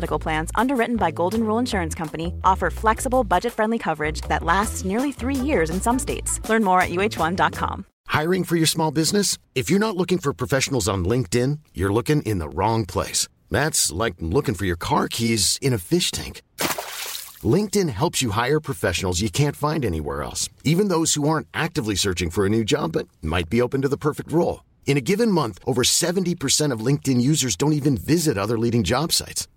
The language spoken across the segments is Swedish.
Medical Plans, underwritten by Golden Rule Insurance Company, offer flexible, budget friendly coverage that lasts nearly three years in some states. Learn more at uh1.com. Hiring for your small business? If you're not looking for professionals on LinkedIn, you're looking in the wrong place. That's like looking for your car keys in a fish tank. LinkedIn helps you hire professionals you can't find anywhere else, even those who aren't actively searching for a new job but might be open to the perfect role. In a given month, over 70% of LinkedIn users don't even visit other leading job sites.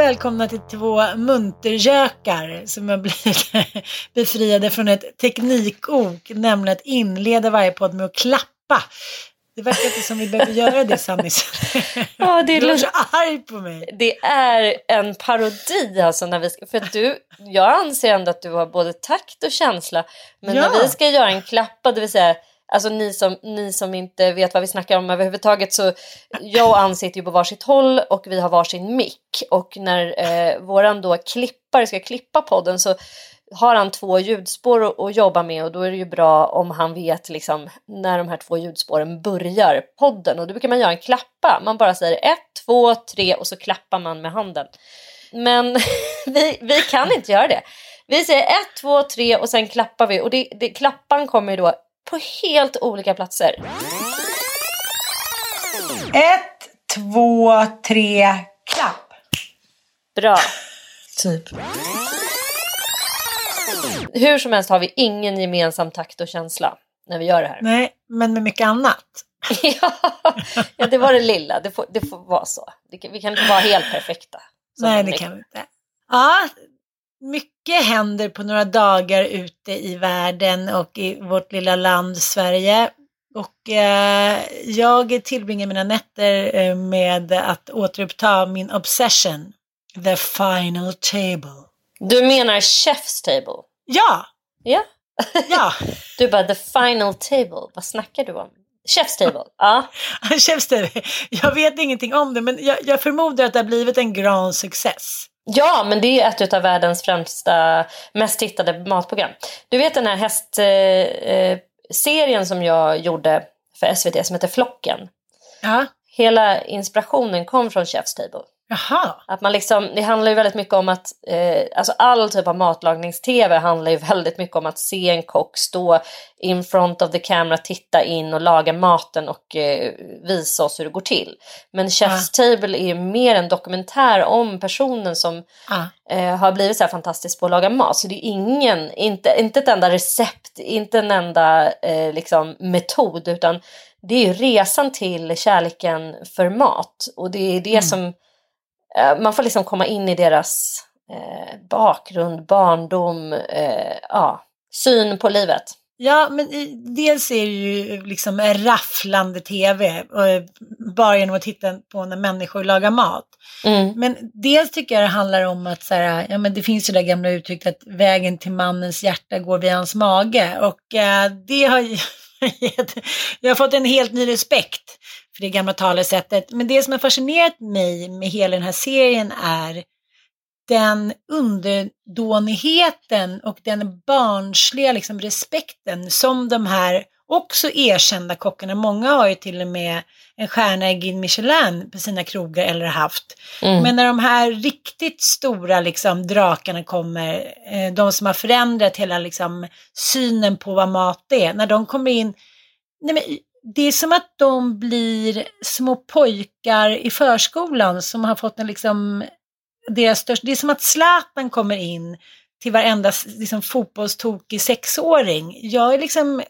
välkomna till två muntergökar som har blivit befriade från ett teknikok, nämligen att inleda varje podd med att klappa. Det verkar inte som vi behöver göra det, Sannis. Ja, det är du så arg på mig. Det är en parodi alltså när vi ska, för att du, jag anser ändå att du har både takt och känsla. Men Ja. när vi ska göra en klappa, det vill säga Alltså ni som, ni som inte vet vad vi snackar om överhuvudtaget så jag och Ann sitter ju på varsitt håll och vi har varsin mick och när eh, våran då klippare ska klippa podden så har han två ljudspår att, jobba med och då är det ju bra om han vet liksom när de här två ljudspåren börjar podden och då brukar man göra en klappa. Man bara säger ett, två, tre och så klappar man med handen. Men vi, vi kan inte göra det. Vi säger ett, två, tre och sen klappar vi och det, det, klappan kommer ju då på helt olika platser. Ett, två, tre, klapp. Bra. Typ. Hur som helst har vi ingen gemensam takt och känsla när vi gör det här. Nej, men med mycket annat. ja, det var det lilla. Det får, det får vara så. Vi kan inte vara helt perfekta. Nej, det kan vi inte. Ja, mycket händer på några dagar ute i världen och i vårt lilla land Sverige. Och eh, jag tillbringar mina nätter eh, med att återuppta min obsession, the final table. Du menar chef's table? Ja, Ja. ja, Du bara the final table. Vad snackar du om? Chef's table? Ja. Chef's table. Jag vet ingenting om det, men jag, jag förmodar att det har blivit en grand success. Ja, men det är ett av världens främsta, mest tittade matprogram. Du vet den här hästserien eh, serien som jag gjorde för SVT som heter Flocken. Ja, Hela inspirationen kom från Chef's Table. Jaha. Att man liksom, det handlar ju väldigt mycket om att, eh, alltså all typ av matlagnings-tv handlar ju väldigt mycket om att se en kock stå in front of the camera, titta in och laga maten och eh, visa oss hur det går till. Men Chef's Table är ju mer en dokumentär om personen som Ja. eh, har blivit så här fantastisk på att laga mat. Så det är ingen, inte, inte ett enda recept, inte en enda eh, liksom, metod, utan det är ju resan till kärleken för mat. Och det är det som, eh, man får liksom komma in i deras eh, bakgrund, barndom, eh, ja, syn på livet. Ja, men dels är det ju liksom en rafflande tv, eh, bara genom att titta på när människor lagar mat. Mm. Men dels tycker jag det handlar om att så här, ja, men det finns ju det gamla uttrycket att vägen till mannens hjärta går via hans mage. Och eh, det har jag har fått en helt ny respekt för det gamla talesättet. Men det som har fascinerat mig med hela den här serien är den underdånigheten och den barnsliga liksom, respekten som de här också erkända kockarna, många har ju till och med en stjärna i Guide Michelin på sina krogar eller haft. Mm. Men när de här riktigt stora liksom, drakarna kommer, eh, de som har förändrat hela liksom, synen på vad mat är, när de kommer in, nej men, det är som att de blir små pojkar i förskolan som har fått en liksom, deras största, det är som att Zlatan kommer in till varenda liksom, fotbollstokig sexåring. Jag är liksom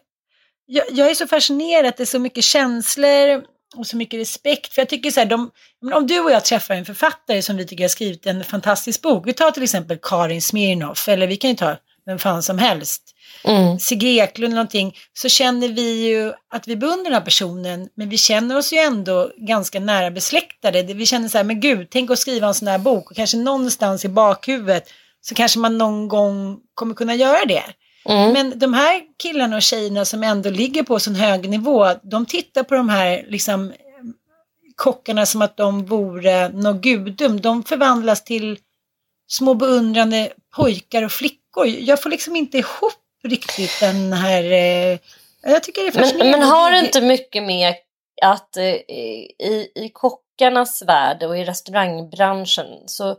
jag, jag, är så fascinerad att det är så mycket känslor och så mycket respekt. För jag tycker så här, de, om du och jag träffar en författare som vi tycker har skrivit en fantastisk bok. Vi tar till exempel Karin Smirnoff, eller vi kan ju ta vem fan som helst. Mm. Sigge Eklund någonting. Så känner vi ju att vi beundrar den här personen. Men vi känner oss ju ändå ganska nära besläktade. Vi känner så här, men gud, tänk att skriva en sån här bok. Och kanske någonstans i bakhuvudet så kanske man någon gång kommer kunna göra det. Mm. Men de här killarna och tjejerna som ändå ligger på sån hög nivå, de tittar på de här liksom, kockarna som att de vore något gudum. De förvandlas till små beundrande pojkar och flickor. Jag får liksom inte ihop riktigt den här... Eh, jag tycker det är fascinerande. Men, men har du inte mycket med att eh, i, i kockarnas värld och i restaurangbranschen så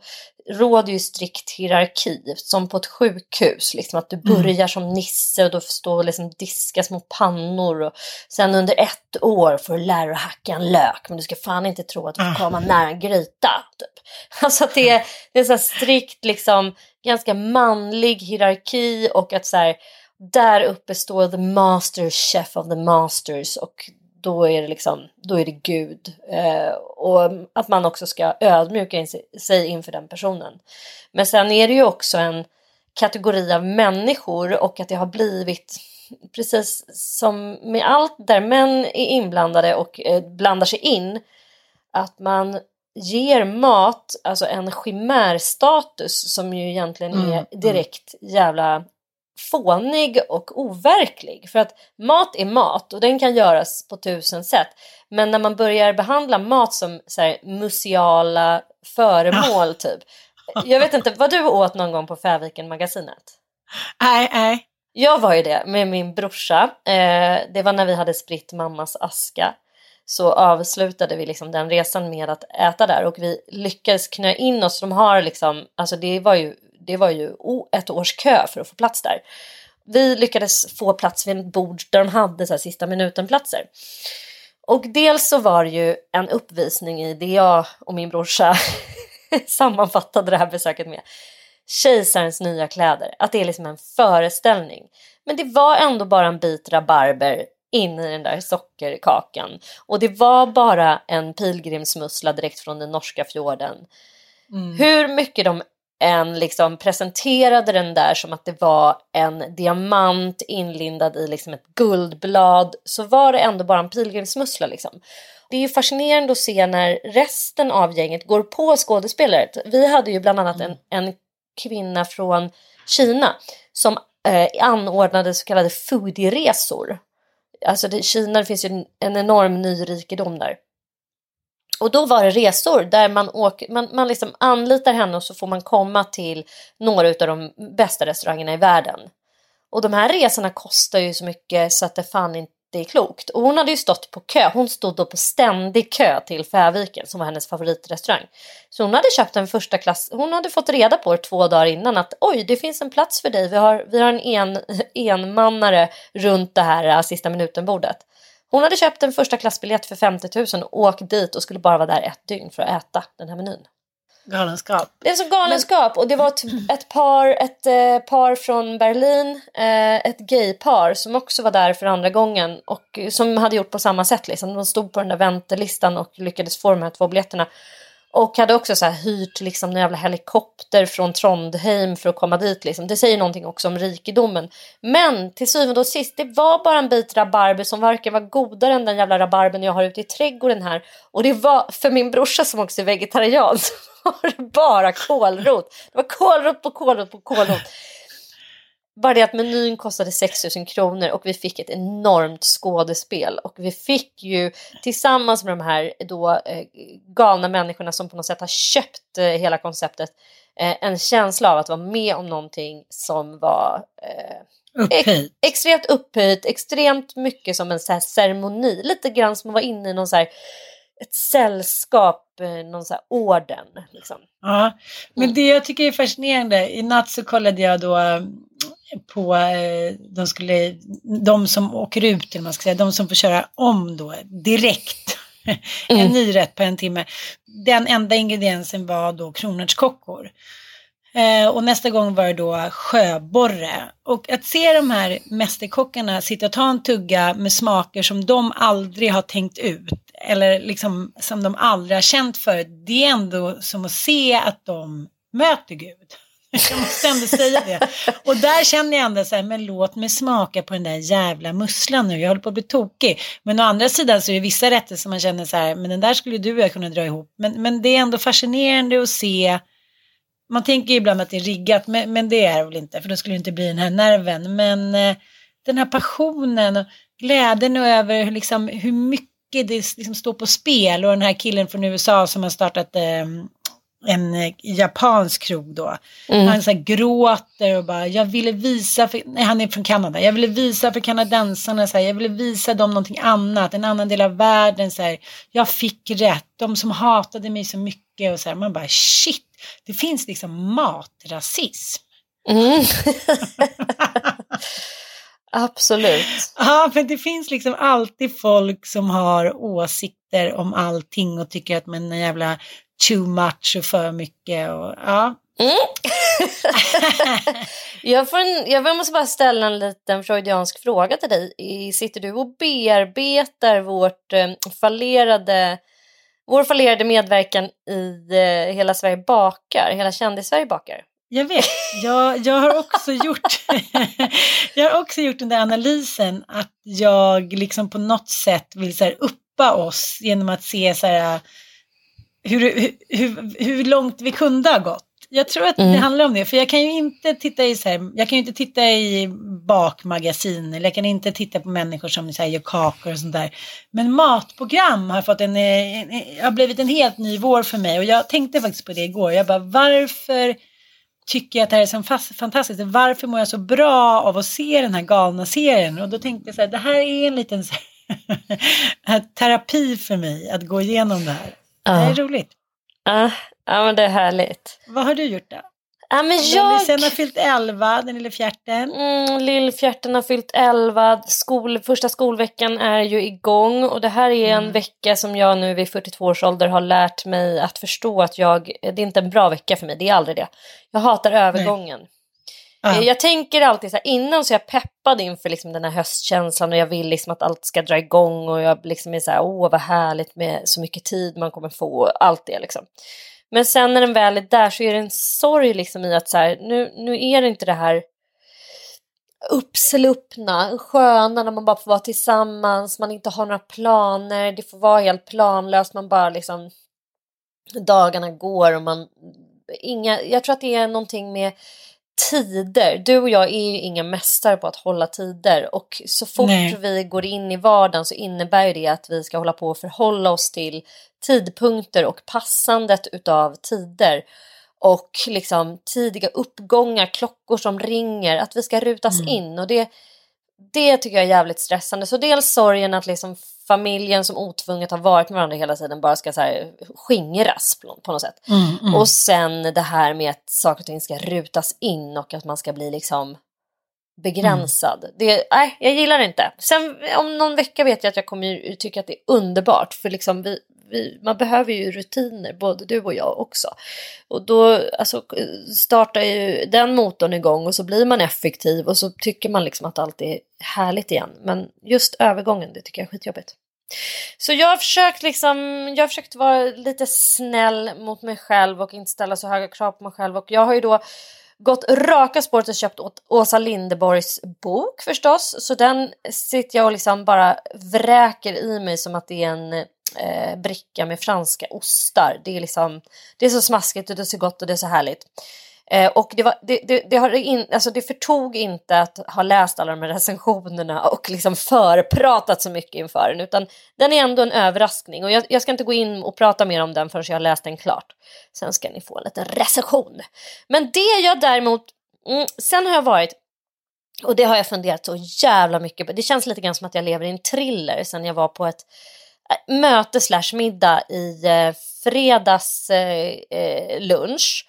råder ju strikt hierarki som på ett sjukhus. Liksom att du mm. börjar mm. som nisse och då står och liksom diska små pannor och sen under ett år får du lära dig hacka en lök men du ska fan inte tro att du får komma ah. nära en gryta. Typ. Alltså att det är, det är så strikt liksom ganska manlig hierarki och att så här, där uppe står the master chef of the masters och då är det liksom, då är det Gud. Eh, och att man också ska ödmjuka sig inför den personen. Men sen är det ju också en kategori av människor och att det har blivit precis som med allt där män är inblandade och eh, blandar sig in. Att man ger mat, alltså en chimärstatus som ju egentligen mm, är mm. direkt jävla fånig och overklig. För att mat är mat och den kan göras på tusen sätt. Men när man börjar behandla mat som så här, museala föremål typ. Jag vet inte, vad du åt någon gång på Fäviken-magasinet? Nej, nej. Jag var ju det med min brorsa. Eh, det var när vi hade spritt mammas aska. Så avslutade vi liksom den resan med att äta där och vi lyckades knö in oss. De har liksom, alltså det var ju det var ju ett års kö för att få plats där. Vi lyckades få plats vid ett bord där de hade så här, sista minuten-platser. Och dels så var det ju en uppvisning i det jag och min brorsa sammanfattade det här besöket med. Kejsarens nya kläder, att det är liksom en föreställning. Men det var ändå bara en bit rabarber in i den där sockerkakan. Och det var bara en pilgrimsmussla direkt från den norska fjorden. Mm. Hur mycket de en liksom presenterade den där som att det var en diamant inlindad i liksom ett guldblad så var det ändå bara en pilgrimsmussla liksom. Det är ju fascinerande att se när resten av gänget går på skådespelare. Vi hade ju bland annat en, en kvinna från Kina som eh, anordnade så kallade foodie-resor. Alltså i Kina det finns ju en, en enorm nyrikedom där. Och då var det resor där man, åker, man, man liksom anlitar henne och så får man komma till några av de bästa restaurangerna i världen. Och de här resorna kostar ju så mycket så att det fan inte är klokt. Och hon hade ju stått på kö, hon stod då på ständig kö till Fäviken som var hennes favoritrestaurang. Så hon hade köpt en första klass, hon hade fått reda på det två dagar innan att oj det finns en plats för dig, vi har, vi har en en, enmannare runt det här sista minuten bordet. Hon hade köpt en första klassbiljett för 50 000 och åkt dit och skulle bara vara där ett dygn för att äta den här menyn. Galenskap. Det är så galenskap och det var ett, ett par, ett eh, par från Berlin, eh, ett gaypar som också var där för andra gången och som hade gjort på samma sätt. Liksom. De stod på den där väntelistan och lyckades få de här två biljetterna. Och hade också så här hyrt liksom en jävla helikopter från Trondheim för att komma dit. Liksom. Det säger någonting också om rikedomen. Men till syvende och sist, det var bara en bit rabarber som varken var godare än den jävla rabarben jag har ute i trädgården här. Och det var för min brorsa som också är vegetarian så var det bara kålrot. Det var kålrot på kålrot på kålrot bara det att menyn kostade 6 000 kronor och vi fick ett enormt skådespel och vi fick ju tillsammans med de här då eh, galna människorna som på något sätt har köpt eh, hela konceptet eh, en känsla av att vara med om någonting som var eh, Upphöjt. ex- extremt upphöjt, extremt mycket som en så här ceremoni, lite grann som att vara inne i någon så här, ett sällskap, eh, någon så här orden. Liksom. Ja, men Mm. det jag tycker är fascinerande, i natt så kollade jag då på eh, de, skulle, de som åker ut, eller man ska säga, de som får köra om då direkt. en Mm. ny rätt på en timme. Den enda ingrediensen var då kronärtskockor. Eh, och nästa gång var det då sjöborre. Och att se de här mästerkockarna sitta och ta en tugga med smaker som de aldrig har tänkt ut. Eller liksom som de aldrig har känt förut. Det är ändå som att se att de möter Gud. Jag måste ändå säga det. Och där känner jag ändå så här, men låt mig smaka på den där jävla musslan nu. Jag håller på att bli tokig. Men å andra sidan så är det vissa rätter som man känner så här, men den där skulle du och jag kunna dra ihop. Men, men det är ändå fascinerande att se man tänker ju ibland att det är riggat, men, men det är det väl inte, för då skulle det inte bli den här nerven. Men eh, den här passionen och glädjen över hur, liksom, hur mycket det liksom står på spel och den här killen från USA som har startat eh, en eh, japansk krog då. Han så här gråter och bara, jag ville visa, för, nej han är från Kanada, jag ville visa för kanadensarna, så här, jag ville visa dem någonting annat, en annan del av världen, så här, jag fick rätt, de som hatade mig så mycket och så här, man bara shit, det finns liksom matrasism. Mm. Absolut. Ja, men det finns liksom alltid folk som har åsikter om allting och tycker att man är jävla too much och för mycket och ja. Mm. jag, får en, jag måste bara ställa en liten freudiansk fråga till dig. Sitter du och bearbetar vårt eh, fallerade, vår fallerade medverkan i eh, Hela Sverige bakar, Hela Kändis-Sverige bakar? Jag vet, jag, jag har också gjort jag har också gjort den där analysen att jag liksom på något sätt vill så här uppa oss genom att se så här hur, hur, hur, långt vi kunde ha gått. Jag tror att det Mm. handlar om det, för jag kan ju inte titta i så här, jag kan ju inte titta i bakmagasin eller jag kan inte titta på människor som så här, gör kakor och sånt där. Men matprogram har fått en, en, en, har blivit en helt ny vår för mig och jag tänkte faktiskt på det igår. Jag bara, varför tycker jag att det här är så fantastiskt. Varför mår jag så bra av att se den här galna serien? Och då tänkte jag så här, det här är en liten här, terapi för mig att gå igenom det här. Det här är roligt. Ja, ja, men det är härligt. Vad har du gjort då? Ja, men Jag... jag... Sen har fyllt 11, den lilla fjärten. Mm, Lillfjärten har fyllt 11, skol, första skolveckan är ju igång och det här är en Mm. vecka som jag nu vid 42 års ålder har lärt mig att förstå att jag, det är inte en bra vecka för mig, det är aldrig det. Jag hatar övergången. Ja. Eh, jag tänker alltid så här, innan så är jag peppad inför liksom den här höstkänslan och jag vill liksom att allt ska dra igång och jag liksom är så här, åh vad härligt med så mycket tid man kommer få och allt det liksom. Men sen när den väl är där så är det en sorg liksom i att så här, nu, nu är det inte det här uppsluppna, sköna när man bara får vara tillsammans, man inte har några planer, det får vara helt planlöst, man bara liksom dagarna går och man inga, jag tror att det är någonting med tider. Du och jag är ju inga mästare på att hålla tider och så fort Nej. vi går in i vardagen så innebär ju det att vi ska hålla på och förhålla oss till tidpunkter och passandet utav tider och liksom tidiga uppgångar, klockor som ringer, att vi ska rutas Mm. in och det, det tycker jag är jävligt stressande. Så dels sorgen att liksom familjen som otvunget har varit med varandra hela tiden bara ska så här skingras på, något sätt. Mm, mm. Och sen det här med att saker och ting ska rutas in och att man ska bli liksom begränsad. Det, nej, jag gillar det inte. Sen om någon vecka vet jag att jag kommer tycka att det är underbart för liksom vi, vi, man behöver ju rutiner, både du och jag också. Och då alltså, startar ju den motorn igång och så blir man effektiv och så tycker man liksom att allt är härligt igen. Men just övergången, det tycker jag är skitjobbigt. Så jag har försökt liksom, jag har försökt vara lite snäll mot mig själv och inte ställa så höga krav på mig själv och jag har ju då gått raka spåret och köpt åt Åsa Lindeborgs bok förstås. Så den sitter jag och liksom bara vräker i mig som att det är en eh, bricka med franska ostar. Det är liksom, det är så smaskigt och det är så gott och det är så härligt. Eh, och det, var, det, det, det, har in, alltså det förtog inte att ha läst alla de här recensionerna och liksom förpratat så mycket inför den, utan den är ändå en överraskning. Och jag, jag, ska inte gå in och prata mer om den förrän jag har läst den klart. Sen ska ni få en liten recension. Men det jag däremot, mm, sen har jag varit, och det har jag funderat så jävla mycket på, det känns lite grann som att jag lever i en thriller sen jag var på ett eh, möte slash middag i eh, fredags eh, eh lunch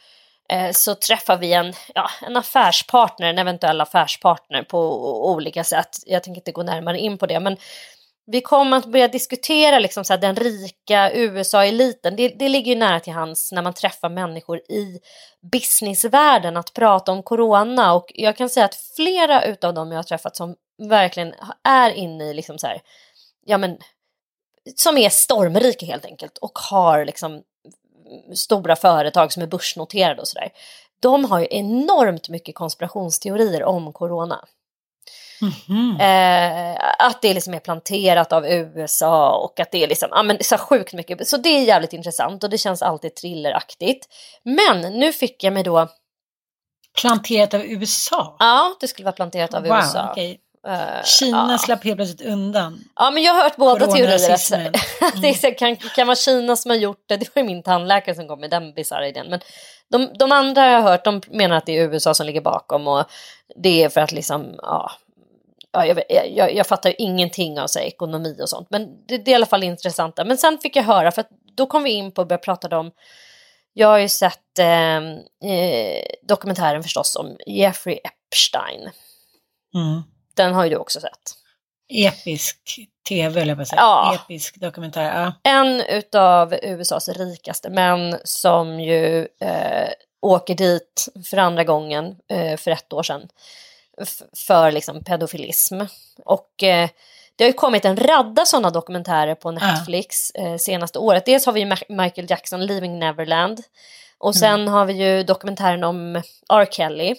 Eh, så träffar vi en, ja, en affärspartner, en eventuell affärspartner på olika sätt. Jag tänker inte gå närmare in på det, men vi kommer att börja diskutera liksom så här, den rika USA-eliten. Det, det ligger ju nära till hands när man träffar människor i businessvärlden att prata om corona och jag kan säga att flera utav dem jag har träffat som verkligen är inne i liksom så här, ja men som är stormrika helt enkelt och har liksom stora företag som är börsnoterade och sådär. De har ju enormt mycket konspirationsteorier om corona. Mm -hmm. eh, att det liksom är planterat av USA och att det är liksom, ja men så sjukt mycket. Så det är jävligt intressant och det känns alltid thrilleraktigt. Men nu fick jag mig då Planterat av USA? Ja, det skulle vara planterat av wow, USA. Okay. Uh, Kina ja. slapp helt plötsligt undan. Ja, men jag har hört båda teorier. Mm. det kan, kan vara Kina som har gjort det. Det var min tandläkare som kom med den bisarra idén. Men de, de andra jag har hört, de menar att det är USA som ligger bakom och det är för att liksom, ja, ja jag, jag, jag fattar ju ingenting av så här, ekonomi och sånt. Men det, det är i alla fall intressant. Men sen fick jag höra, för då kom vi in på och började prata om jag har ju sett ehm, eh, dokumentären förstås om Jeffrey Epstein. Mm. Den har ju du också sett. Episk tv, eller vad säga. Ja. Episk dokumentär. Ja. En utav USAs rikaste män som ju eh, åker dit för andra gången eh, för ett år sedan för liksom pedofilism. Och eh, det har ju kommit en radda sådana dokumentärer på Netflix ja. eh, senaste året. Dels har vi ju Michael Jackson, Leaving Neverland. Och sen mm. har vi ju dokumentären om R. Kelly.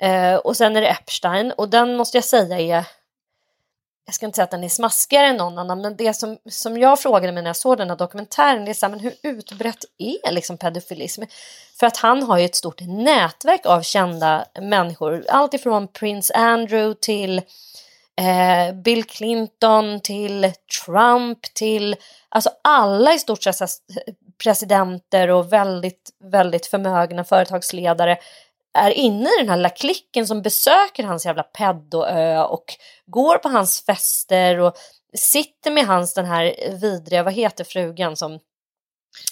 Eh, och sen är det Epstein och den måste jag säga är jag ska inte säga att den är smaskigare än någon annan, men det som, som jag frågade mig när jag såg den här dokumentären, det är så här, men hur utbrett är liksom pedofilism? För att han har ju ett stort nätverk av kända människor, alltifrån Prince Andrew till eh, Bill Clinton till Trump till, alltså alla i stort sett presidenter och väldigt, väldigt förmögna företagsledare är inne i den här lilla klicken som besöker hans jävla peddoö och går på hans fester och sitter med hans den här vidriga, vad heter frugan som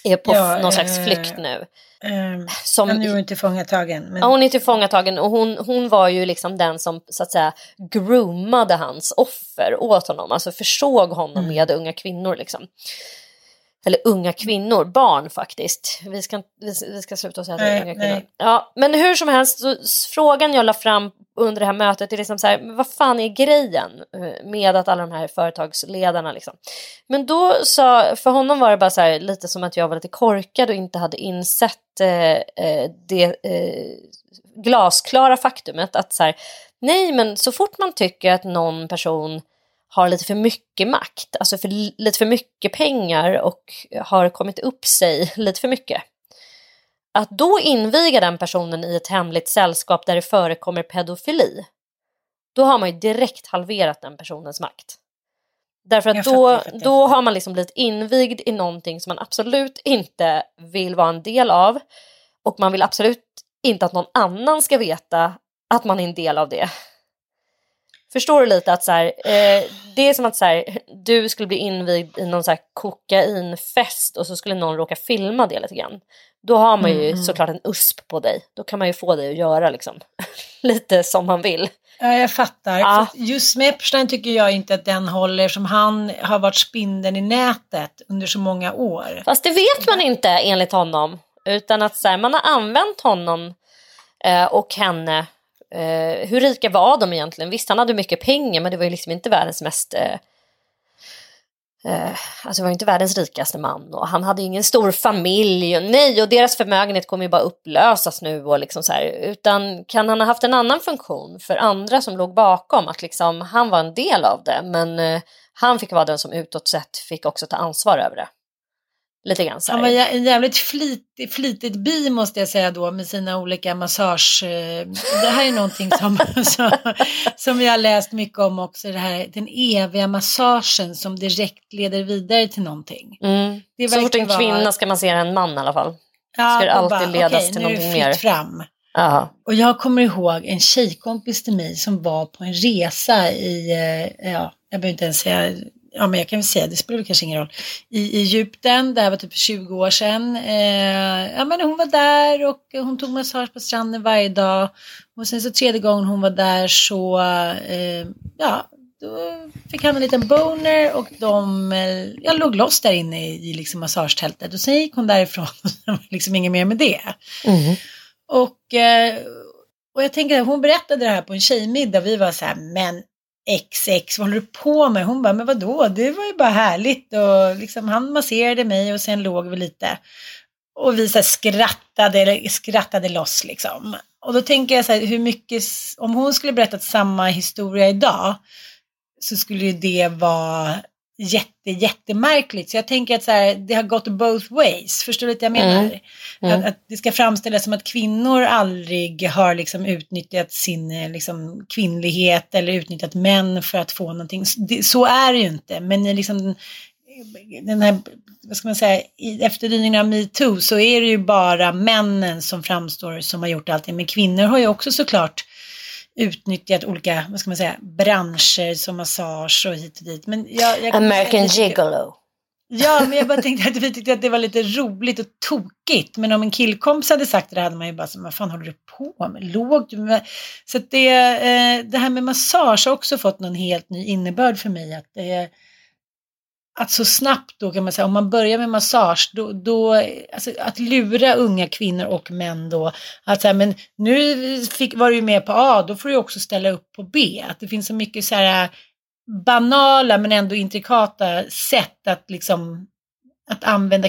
är på ja, någon slags eh, flykt nu. Eh, som, nu är hon tillfångatagen. Men... Ja, hon är tillfångatagen och hon, hon var ju liksom den som så att säga groomade hans offer åt honom, alltså försåg honom mm. med unga kvinnor liksom eller unga kvinnor, barn faktiskt. Vi ska, vi, ska sluta säga att är unga kvinnor. Ja, men hur som helst, så, frågan jag la fram under det här mötet är liksom så här, vad fan är grejen eh, med att alla de här företagsledarna liksom. Men då sa, för honom var det bara så här, lite som att jag var lite korkad och inte hade insett eh, eh det eh, glasklara faktumet att så här, nej men så fort man tycker att någon person har lite för mycket makt, alltså för, lite för mycket pengar och har kommit upp sig lite för mycket. Att då inviga den personen i ett hemligt sällskap där det förekommer pedofili, då har man ju direkt halverat den personens makt. Därför att då, då har man liksom blivit invigd i någonting som man absolut inte vill vara en del av och man vill absolut inte att någon annan ska veta att man är en del av det. Förstår du lite att så här, eh, det är som att så här, du skulle bli invigd i någon så här kokainfest och så skulle någon råka filma det lite grann. Då har man ju mm. såklart en USP på dig. Då kan man ju få dig att göra liksom lite som man vill. Ja, jag fattar. Ja. Just med Epstein tycker jag inte att den håller som han har varit spindeln i nätet under så många år. Fast det vet man inte enligt honom. Utan att så här, man har använt honom eh, och henne Eh, hur rika var de egentligen? Visst, han hade mycket pengar, men det var ju liksom inte världens mest... Eh, eh, alltså var inte världens rikaste man och han hade ingen stor familj. Och, nej, och deras förmögenhet kommer ju bara upplösas nu och liksom så här. Utan kan han ha haft en annan funktion för andra som låg bakom? Att liksom han var en del av det, men eh, han fick vara den som utåt sett fick också ta ansvar över det. Lite grann Han var en jävligt flit, flitigt bi måste jag säga då med sina olika massage. eh, Det här är någonting som, som, som jag har läst mycket om också. Det här, den eviga massagen som direkt leder vidare till någonting. Mm. Så fort en verkar vara- kvinna ska massera en man i alla fall. Ja, ska det alltid ledas okej, till någonting mer. fram. Ja. Och jag kommer ihåg en tjejkompis till mig som var på en resa i, eh, ja, jag behöver inte ens säga, ja men jag kan väl säga, det spelar väl kanske ingen roll, i, Egypten, det här var typ 20 år sedan. Eh, ja men hon var där och hon tog massage på stranden varje dag. Och sen så tredje gången hon var där så, eh, ja, då fick han en liten boner och de, eh, jag låg loss där inne i, i liksom massagetältet och sen gick hon därifrån och det var liksom inget mer med det. Mm. Och, eh, och jag tänker hon berättade det här på en tjejmiddag. Vi var så här, men XX, vad håller du på med? Hon bara, men vadå, det var ju bara härligt. Och liksom, han masserade mig och sen låg vi lite. Och vi så här skrattade, eller skrattade loss liksom. Och då tänker jag så här, hur mycket, om hon skulle berättat samma historia idag så skulle ju det vara jätte, jättemärkligt. Så jag tänker att så här, det har gått both ways. Förstår du vad jag menar? Mm. Mm. Att, att det ska framställas som att kvinnor aldrig har liksom utnyttjat sin eh, liksom, kvinnlighet eller utnyttjat män för att få någonting. Så är det ju inte. Men i liksom, den här, vad ska man säga, i efterdyningarna av metoo så är det ju bara männen som framstår som har gjort allting. Men kvinnor har ju också såklart utnyttjat olika, vad ska man säga, branscher som massage och hit och dit. Men jag, jag, American tycker- gigolo. Ja, men jag bara tänkte att vi tyckte att det var lite roligt och tokigt. Men om en killkompis hade sagt det, hade man ju bara så, vad fan håller du på med? Låg du med? Så det, eh, det här med massage har också fått någon helt ny innebörd för mig. Att, det, att så snabbt då kan man säga, om man börjar med massage, då, då alltså att lura unga kvinnor och män då, att säga, men nu fick, var du ju med på A, då får du också ställa upp på B. Att det finns så mycket så här banala men ändå intrikata sätt att liksom att använda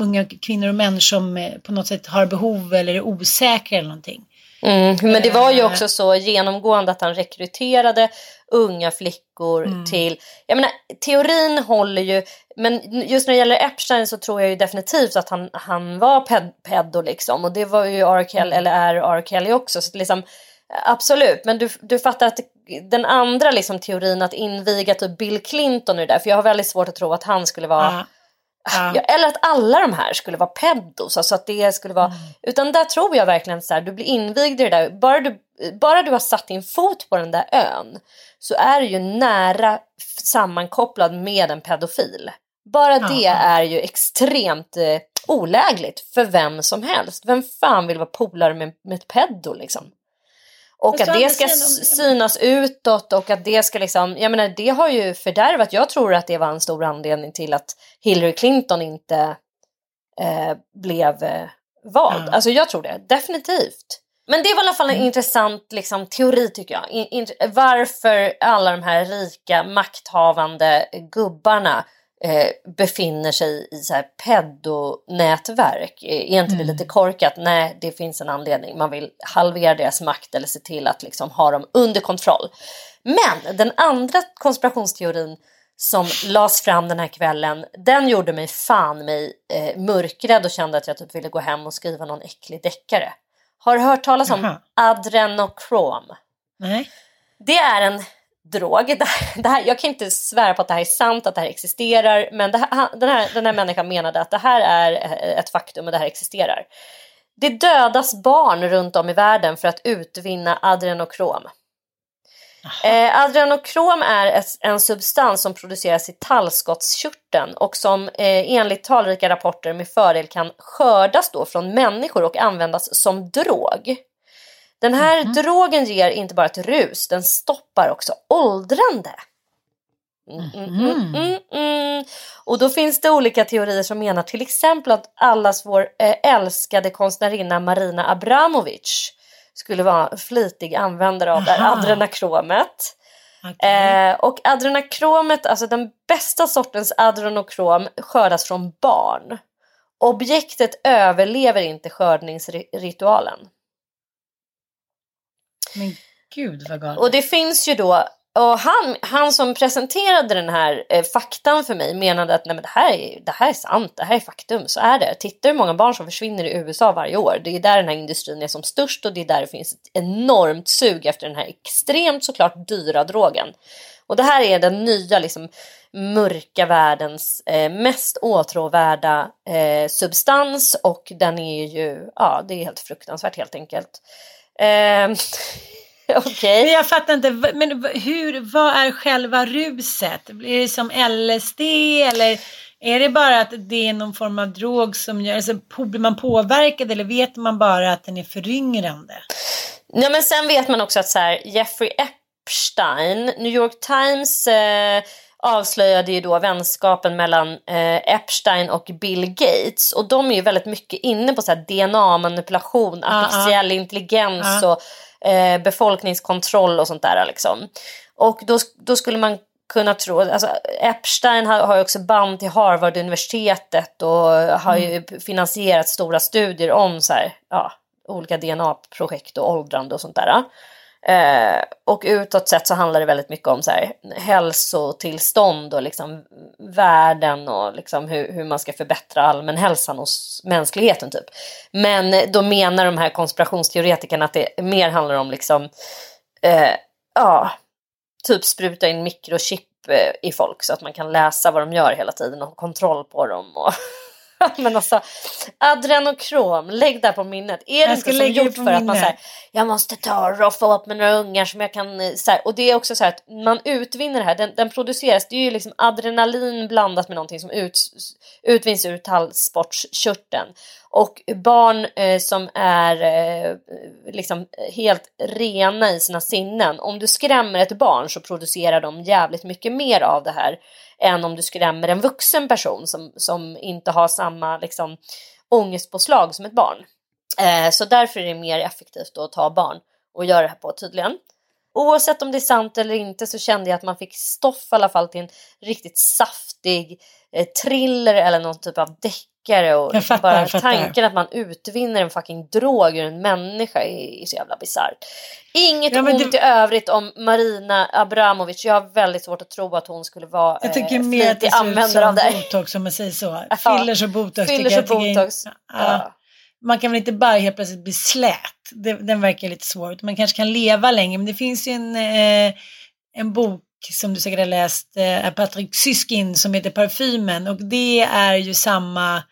unga kvinnor och män som eh, på något sätt har behov eller är osäkra eller någonting. Mm, men det var ju Eh. också så genomgående att han rekryterade unga flickor Mm. till... Jag menar, teorin håller ju, men just när det gäller Epstein så tror jag ju definitivt att han, han var ped, pedo liksom. Och det var ju R. Kelly, eller är R. Kelly också. Så liksom, absolut, men du, du fattar att den andra liksom, teorin att inviga typ Bill Clinton i det där, för jag har väldigt svårt att tro att han skulle vara Ja. Eller att alla de här skulle vara pedos, alltså att det skulle vara... Utan där tror jag verkligen så här, du blir invigd i det där. Bara du, bara du har satt din fot på den där ön så är du ju nära sammankopplad med en pedofil. Bara Ja. det är ju extremt eh, olägligt för vem som helst. Vem fan vill vara polare med, med ett pedo liksom? Och Fast att det ska synas utåt och att det ska liksom, jag menar det har ju fördärvat, jag tror att det var en stor anledning till att Hillary Clinton inte eh, blev eh, vald. Ja. Alltså jag tror det, definitivt. Men det var i alla fall en Mm. intressant liksom, teori tycker jag. In, in, varför alla de här rika makthavande gubbarna eh, befinner sig i så här pedonätverk. Eh, Är inte det Mm. lite korkat? Nej, det finns en anledning. Man vill halvera deras makt eller se till att liksom ha dem under kontroll. Men den andra konspirationsteorin som lades fram den här kvällen, den gjorde mig fan mig eh, mörkrädd och kände att jag typ ville gå hem och skriva någon äcklig deckare. Har du hört talas om Jaha. adrenokrom? Nej. Det är en drog. Det här, det här, jag kan inte svära på att det här är sant, att det här existerar. Men här, den, här, den här människan menade att det här är eh, ett faktum och det här existerar. Det dödas barn runt om i världen för att utvinna adrenokrom. Eh, adrenokrom är ett, en substans som produceras i tallskottskörteln och som eh, enligt talrika rapporter med fördel kan skördas då från människor och användas som drog. Den här drogen ger inte bara ett rus, den stoppar också åldrande. Mm, mm, mm, mm, mm. Och då finns det olika teorier som menar till exempel att allas vår eh, älskade konstnärinna Marina Abramovic skulle vara flitig användare av det här Aha. adrenokromet. Okej. Eh, och adrenokromet, alltså den bästa sortens adrenokrom skördas från barn. Objektet överlever inte skördningsritualen. Men gud vad galet. Och det finns ju då och han, han som presenterade den här eh, faktan för mig menade att Nej, men det, här är, det här är sant, det här är faktum, så är det. Titta hur många barn som försvinner i USA varje år. Det är där den här industrin är som störst och det är där det finns ett enormt sug efter den här extremt såklart dyra drogen. Och det här är den nya liksom, mörka världens eh, mest åtråvärda eh, substans och den är ju, ja det är helt fruktansvärt helt enkelt. Eh, Okej. Men jag fattar inte, men hur, vad är själva ruset? Blir det som LSD eller är det bara att det är någon form av drog som gör, alltså blir man påverkad eller vet man bara att den är föryngrande? Ja men sen vet man också att så här, Jeffrey Epstein, New York Times eh, avslöjade ju då vänskapen mellan eh, Epstein och Bill Gates och de är ju väldigt mycket inne på så DNA-manipulation, artificiell uh -uh. intelligens uh -huh. och eh, befolkningskontroll och sånt där. Liksom. Och då, då skulle man kunna tro, alltså Epstein har, har också band till Harvard-universitetet och har ju mm. finansierat stora studier om så här, ja, olika DNA-projekt och åldrande och sånt där. Eh, och utåt sett så handlar det väldigt mycket om så här, hälsotillstånd och liksom världen och liksom hur, hur man ska förbättra allmänhälsan hos mänskligheten. Typ. Men då menar de här konspirationsteoretikerna att det mer handlar om liksom, eh, ja, typ spruta in mikrochip eh, i folk så att man kan läsa vad de gör hela tiden och ha kontroll på dem. Och men alltså, adrenokrom, lägg där på minnet. Är det inte som gjort för minnet. att man säger jag måste ta och roffa upp med några ungar som jag kan... Eh, så här, och det är också så här att man utvinner det här, den, den, produceras, det är ju liksom adrenalin blandat med någonting som ut, utvinns ur tallsportskörteln. Och barn eh, som är eh, liksom helt rena i sina sinnen, om du skrämmer ett barn så producerar de jävligt mycket mer av det här än om du skrämmer en vuxen person som, som inte har samma liksom, ångestpåslag som ett barn. Eh, så därför är det mer effektivt att ta barn och göra det här på tydligen. Oavsett om det är sant eller inte så kände jag att man fick stoff i alla fall till en riktigt saftig eh, thriller eller någon typ av deck läkare och jag fattar, bara tanken att man utvinner en fucking drog ur en människa är, är så jävla bisarrt. Inget ja, ont det... i övrigt om Marina Abramovic. Jag har väldigt svårt att tro att hon skulle vara jag tycker eh, mer att det användare av det. botox om man säger så. Fillers och botox. Fillers och botox. Ja. Ja. Man kan väl inte bara helt plötsligt bli slät. Det, den verkar lite svår. Man kanske kan leva länge. Men det finns ju en, eh, en bok som du säkert har läst, eh, är Patrik Syskin som heter Parfymen och det är ju samma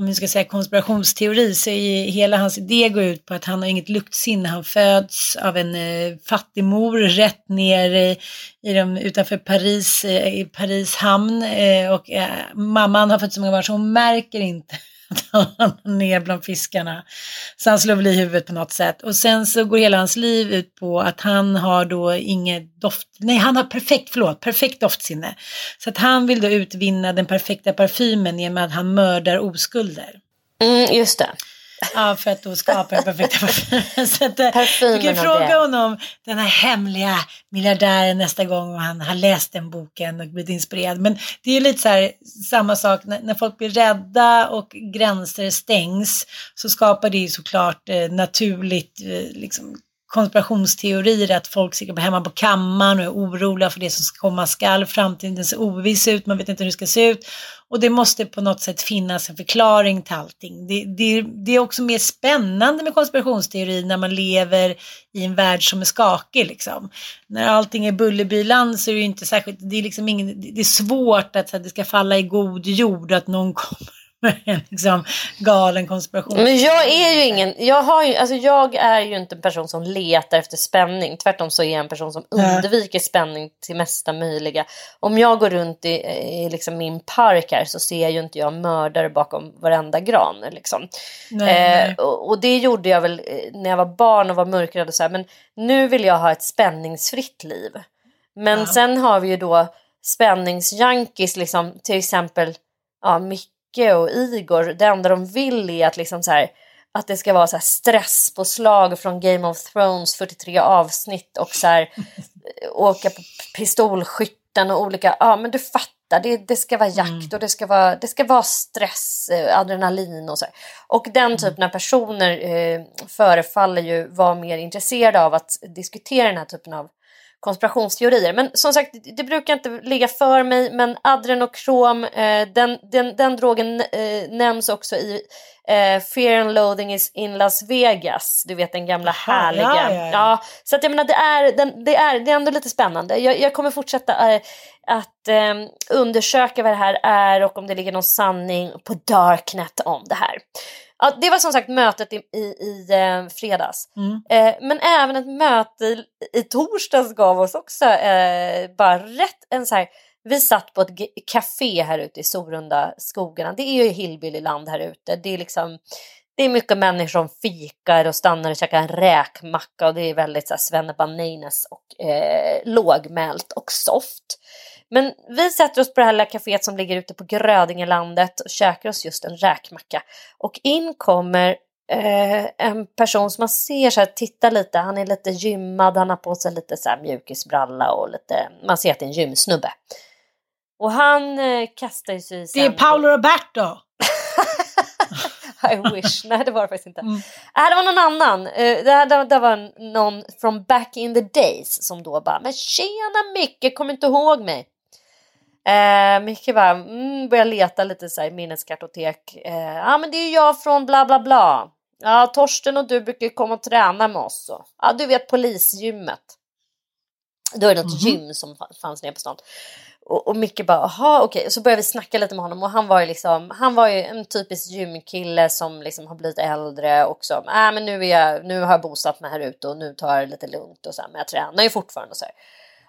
om vi ska säga konspirationsteori så är hela hans idé går ut på att han har inget luktsinne. Han föds av en eh, fattig mor rätt ner i, i de, utanför Paris, eh, i Paris hamn eh, och eh, mamman har fått så många barn så hon märker inte ner bland fiskarna. Så han slår väl i huvudet på något sätt. Och sen så går hela hans liv ut på att han har då inget doft, nej han har perfekt, förlåt, perfekt doftsinne. Så att han vill då utvinna den perfekta parfymen genom att han mördar oskulder. Mm, just det. Ja, för att då skapa den perfekta parfymen. Så att, eh, du kan fråga det. honom, den här hemliga miljardären nästa gång och han har läst den boken och blivit inspirerad. Men det är ju lite så här, samma sak när, när folk blir rädda och gränser stängs så skapar det ju såklart eh, naturligt eh, liksom, konspirationsteorier att folk sitter hemma på kammaren och är oroliga för det som ska komma skall. Framtiden ser oviss ut, man vet inte hur det ska se ut. Och det måste på något sätt finnas en förklaring till allting. Det, det, det är också mer spännande med konspirationsteori när man lever i en värld som är skakig. Liksom. När allting är Bullerbyland så är det inte särskilt, det är, liksom ingen, det är svårt att, att det ska falla i god jord att någon kommer liksom galen konspiration. Men jag är ju ingen, jag, har ju, alltså jag är ju inte en person som letar efter spänning. Tvärtom så är jag en person som undviker spänning till mesta möjliga. Om jag går runt i, i liksom min park här så ser ju inte jag mördare bakom varenda gran. Liksom. Nej, eh, och, och, det gjorde jag väl eh, när jag var barn och var mörkrädd och så här. Men nu vill jag ha ett spänningsfritt liv. Men ja. sen har vi ju då spänningsjunkies, liksom, till exempel ja, Micke Micke och Igor, det enda de vill är att liksom så här, att det ska vara så här stresspåslag från Game of Thrones 43 avsnitt och så här, åka på pistolskytten och olika, ja men du fattar, det, det ska vara jakt mm. och det ska vara, det ska vara stress, eh, adrenalin och så. Här. Och den mm. typen av personer eh, förefaller ju vara mer intresserade av att diskutera den här typen av konspirationsteorier. Men som sagt, det brukar inte ligga för mig. Men adrenokrom, eh, den, den, den drogen eh, nämns också i eh, Fear and Loathing is in Las Vegas. Du vet den gamla härliga. ja, ja, ja. ja, så att jag menar det är, den, det är, det är ändå lite spännande. Jag, jag kommer fortsätta eh, att eh, undersöka vad det här är och om det ligger någon sanning på Darknet om det här. Ja, det var som sagt mötet i, i, i eh, fredags. Mm. Eh, men även ett möte i, i torsdags gav oss också eh, bara rätt en så här. Vi satt på ett café här ute i Sorunda skogarna. Det är ju hillbillyland här ute. Det är liksom det är mycket människor som fikar och stannar och käkar en räkmacka och det är väldigt så här svennebananas och eh, lågmält och soft. Men vi sätter oss på det här lilla kaféet som ligger ute på Grödingelandet och käkar oss just en räkmacka. Och in kommer eh, en person som man ser så här, titta lite, han är lite gymmad, han har på sig lite så här mjukisbralla och lite, man ser att det är en gymsnubbe. Och han eh, kastar ju sig Det är sen- Paolo Roberto. I wish. Nej, det var det faktiskt inte. Mm. Nej, det var någon annan. Eh, Det, här, det, det var någon från back in the days som då bara, men tjena Micke, kommer inte ihåg mig? Eh, Micke bara, mm, börjar leta lite så här i minneskartotek. Eh, ja, men det är ju jag från bla bla bla. Ja, Torsten och du brukar ju komma och träna med oss. Ja, du vet polisgymmet. Då är det något gym som fa- fanns nere på stan. Och, och Micke bara, jaha okej. Okay. Så började vi snacka lite med honom och han var ju liksom, han var ju en typisk gymkille som liksom har blivit äldre och som, äh, men nu, är jag, nu har jag bosatt mig här ute och nu tar jag det lite lugnt och så här, men jag tränar ju fortfarande och så här.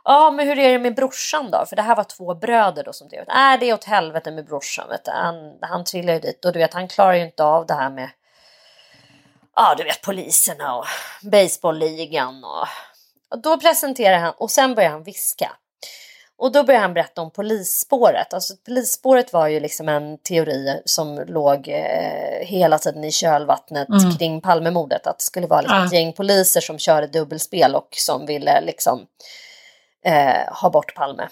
Ja, men hur är det med brorsan då? För det här var två bröder då som drev. Nej, äh, det är åt helvete med brorsan. Vet du. Han, han trillar ju dit och du vet, han klarar ju inte av det här med ja, du vet poliserna och baseballligan och, och då presenterar han och sen börjar han viska. Och då börjar han berätta om polisspåret. Alltså polisspåret var ju liksom en teori som låg eh, hela tiden i kölvattnet Mm. kring Palmemordet. Att det skulle vara liksom Ja. ett gäng poliser som körde dubbelspel och som ville liksom eh, ha bort Palme.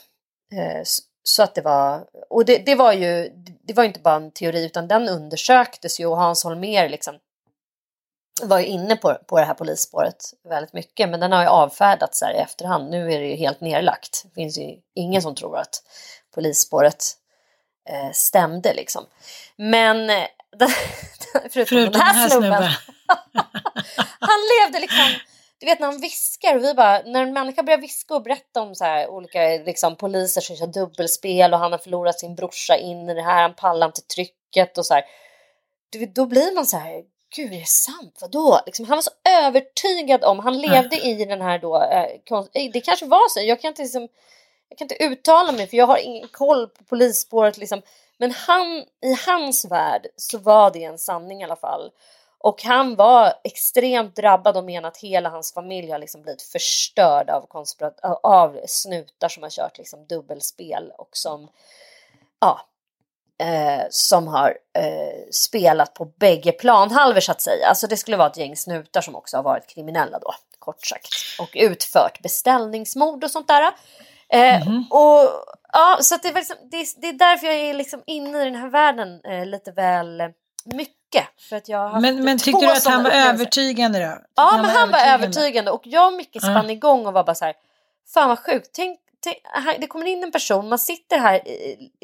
Eh, så att det var, och det, det var ju, det var inte bara en teori utan den undersöktes ju och Hans Holmér liksom var ju inne på, på det här polisspåret väldigt mycket men den har ju avfärdats så här i efterhand. Nu är det ju helt nerlagt. Det finns ju ingen som tror att polisspåret eh, stämde liksom. Men eh, förutom, Förutom den här snubben. snubben. Han levde liksom, du vet när han viskar och vi bara, när en människa börjar viska och berätta om så här olika liksom, poliser som kör dubbelspel och han har förlorat sin brorsa in i det här, han pallar inte trycket och så här. Du Då blir man så här, gud är det sant? Vadå? Liksom, han var så övertygad om, han levde i den här då, eh, konst- eh, det kanske var så, jag kan inte liksom, jag kan inte uttala mig för jag har ingen koll på polisspåret liksom. Men han, i hans värld så var det en sanning i alla fall. Och han var extremt drabbad och menar att hela hans familj har liksom blivit förstörd av, konspirat- av- av snutar som har kört liksom dubbelspel och som, ja, eh, som har eh, spelat på bägge planhalvor så att säga. Alltså det skulle vara ett gäng snutar som också har varit kriminella då, kort sagt. Och utfört beställningsmord och sånt där. Eh, och, ja, så det, liksom, det, är, det är därför jag är liksom inne i den här världen eh, lite väl mycket. För att jag har haft Men, men tyckte du att han var övertygande då? Ja, men han var övertygande och jag och Micke spann igång och var bara så här, fan vad sjukt, tänk, det kommer in en person, man sitter här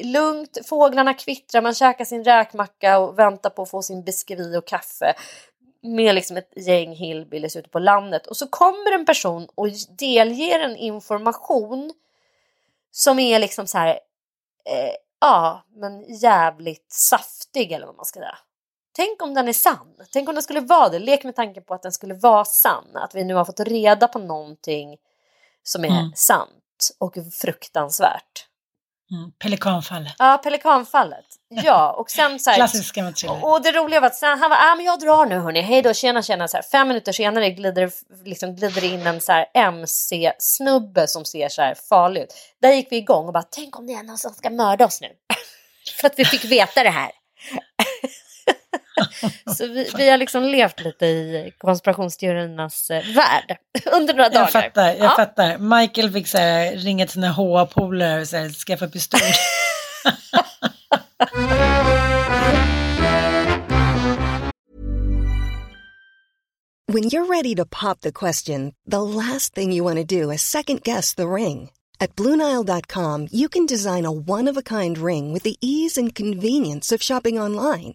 lugnt, fåglarna kvittrar, man käkar sin räkmacka och väntar på att få sin biskvi och kaffe med liksom ett gäng hillbillies ute på landet och så kommer en person och delger en information som är liksom så här, eh, ja, men jävligt saftig eller vad man ska säga. Tänk om den är sann. Tänk om den skulle vara det. Lek med tanken på att den skulle vara sann. Att vi nu har fått reda på någonting som är Mm. sant och fruktansvärt. Mm, pelikanfallet. Ja, pelikanfallet. Ja, och sen så här, Klassiska matriller. och det roliga var att sen, han var, ah, men jag drar nu hörni, hej då, tjena tjena. Så här, fem minuter senare glider, det- liksom, glider in en så här MC-snubbe som ser så här farlig ut. Där gick vi igång och bara, tänk om det är någon som ska mörda oss nu. För att vi fick veta det här. så vi, vi har liksom levt lite i konspirationsteoriernas eh, värld under några dagar. Jag fattar, jag Ja. fattar. Michael fick så här, ringa till sina HA-polare och så här, skaffa pistol. When you're ready to pop the question, the last thing you want to do is second guess the ring. At Bluenile.com, you can design a one of a kind ring with the ease and convenience of shopping online.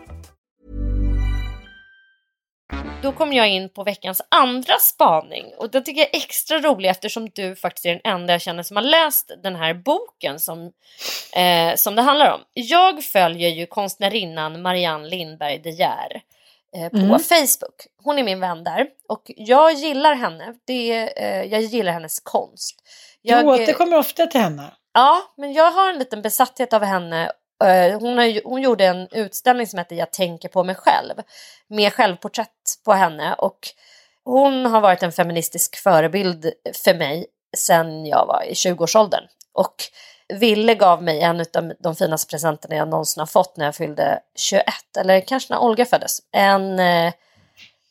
Då kom jag in på veckans andra spaning och det tycker jag är extra rolig eftersom du faktiskt är den enda jag känner som har läst den här boken som, eh, som det handlar om. Jag följer ju konstnärinnan Marianne Lindberg De Geer eh, på Mm. Facebook. Hon är min vän där och jag gillar henne. Det, eh, jag gillar hennes konst. Jag, du återkommer ofta till henne. Ja, men jag har en liten besatthet av henne. Eh, Hon, har, hon gjorde en utställning som heter Jag tänker på mig själv. Med självporträtt på henne. Och hon har varit en feministisk förebild för mig sedan jag var i 20-årsåldern. Och Ville gav mig en av de finaste presenterna jag någonsin har fått när jag fyllde 21. Eller kanske när Olga föddes. En eh,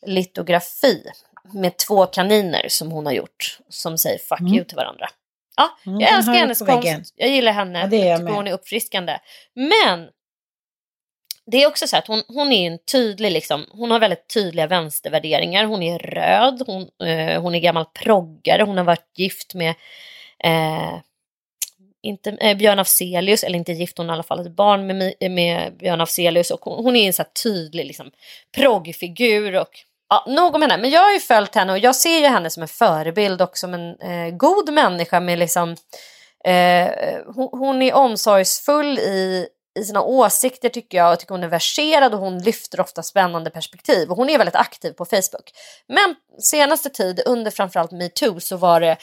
litografi med två kaniner som hon har gjort. Som säger fuck Mm. you till varandra. Ja, Mm, jag den älskar hennes konst. väggen. Jag gillar henne. Ja, det jag tycker hon är uppfriskande. Men det är också så att hon, hon är en tydlig, liksom, hon har väldigt tydliga vänstervärderingar. Hon är röd, hon, eh, hon är gammal proggare, hon har varit gift med eh, inte, eh, Björn Afzelius, eller inte gift, hon har i alla fall ett barn med, Mi- med Björn Afzelius och hon, hon är en så här tydlig liksom, proggfigur och Ja, nog om henne. Men jag har ju följt henne och jag ser ju henne som en förebild och som en eh, god människa med liksom eh, hon, hon är omsorgsfull i, i sina åsikter tycker jag. och tycker hon är verserad och hon lyfter ofta spännande perspektiv. Och hon är väldigt aktiv på Facebook. Men senaste tid, under framförallt metoo, så var det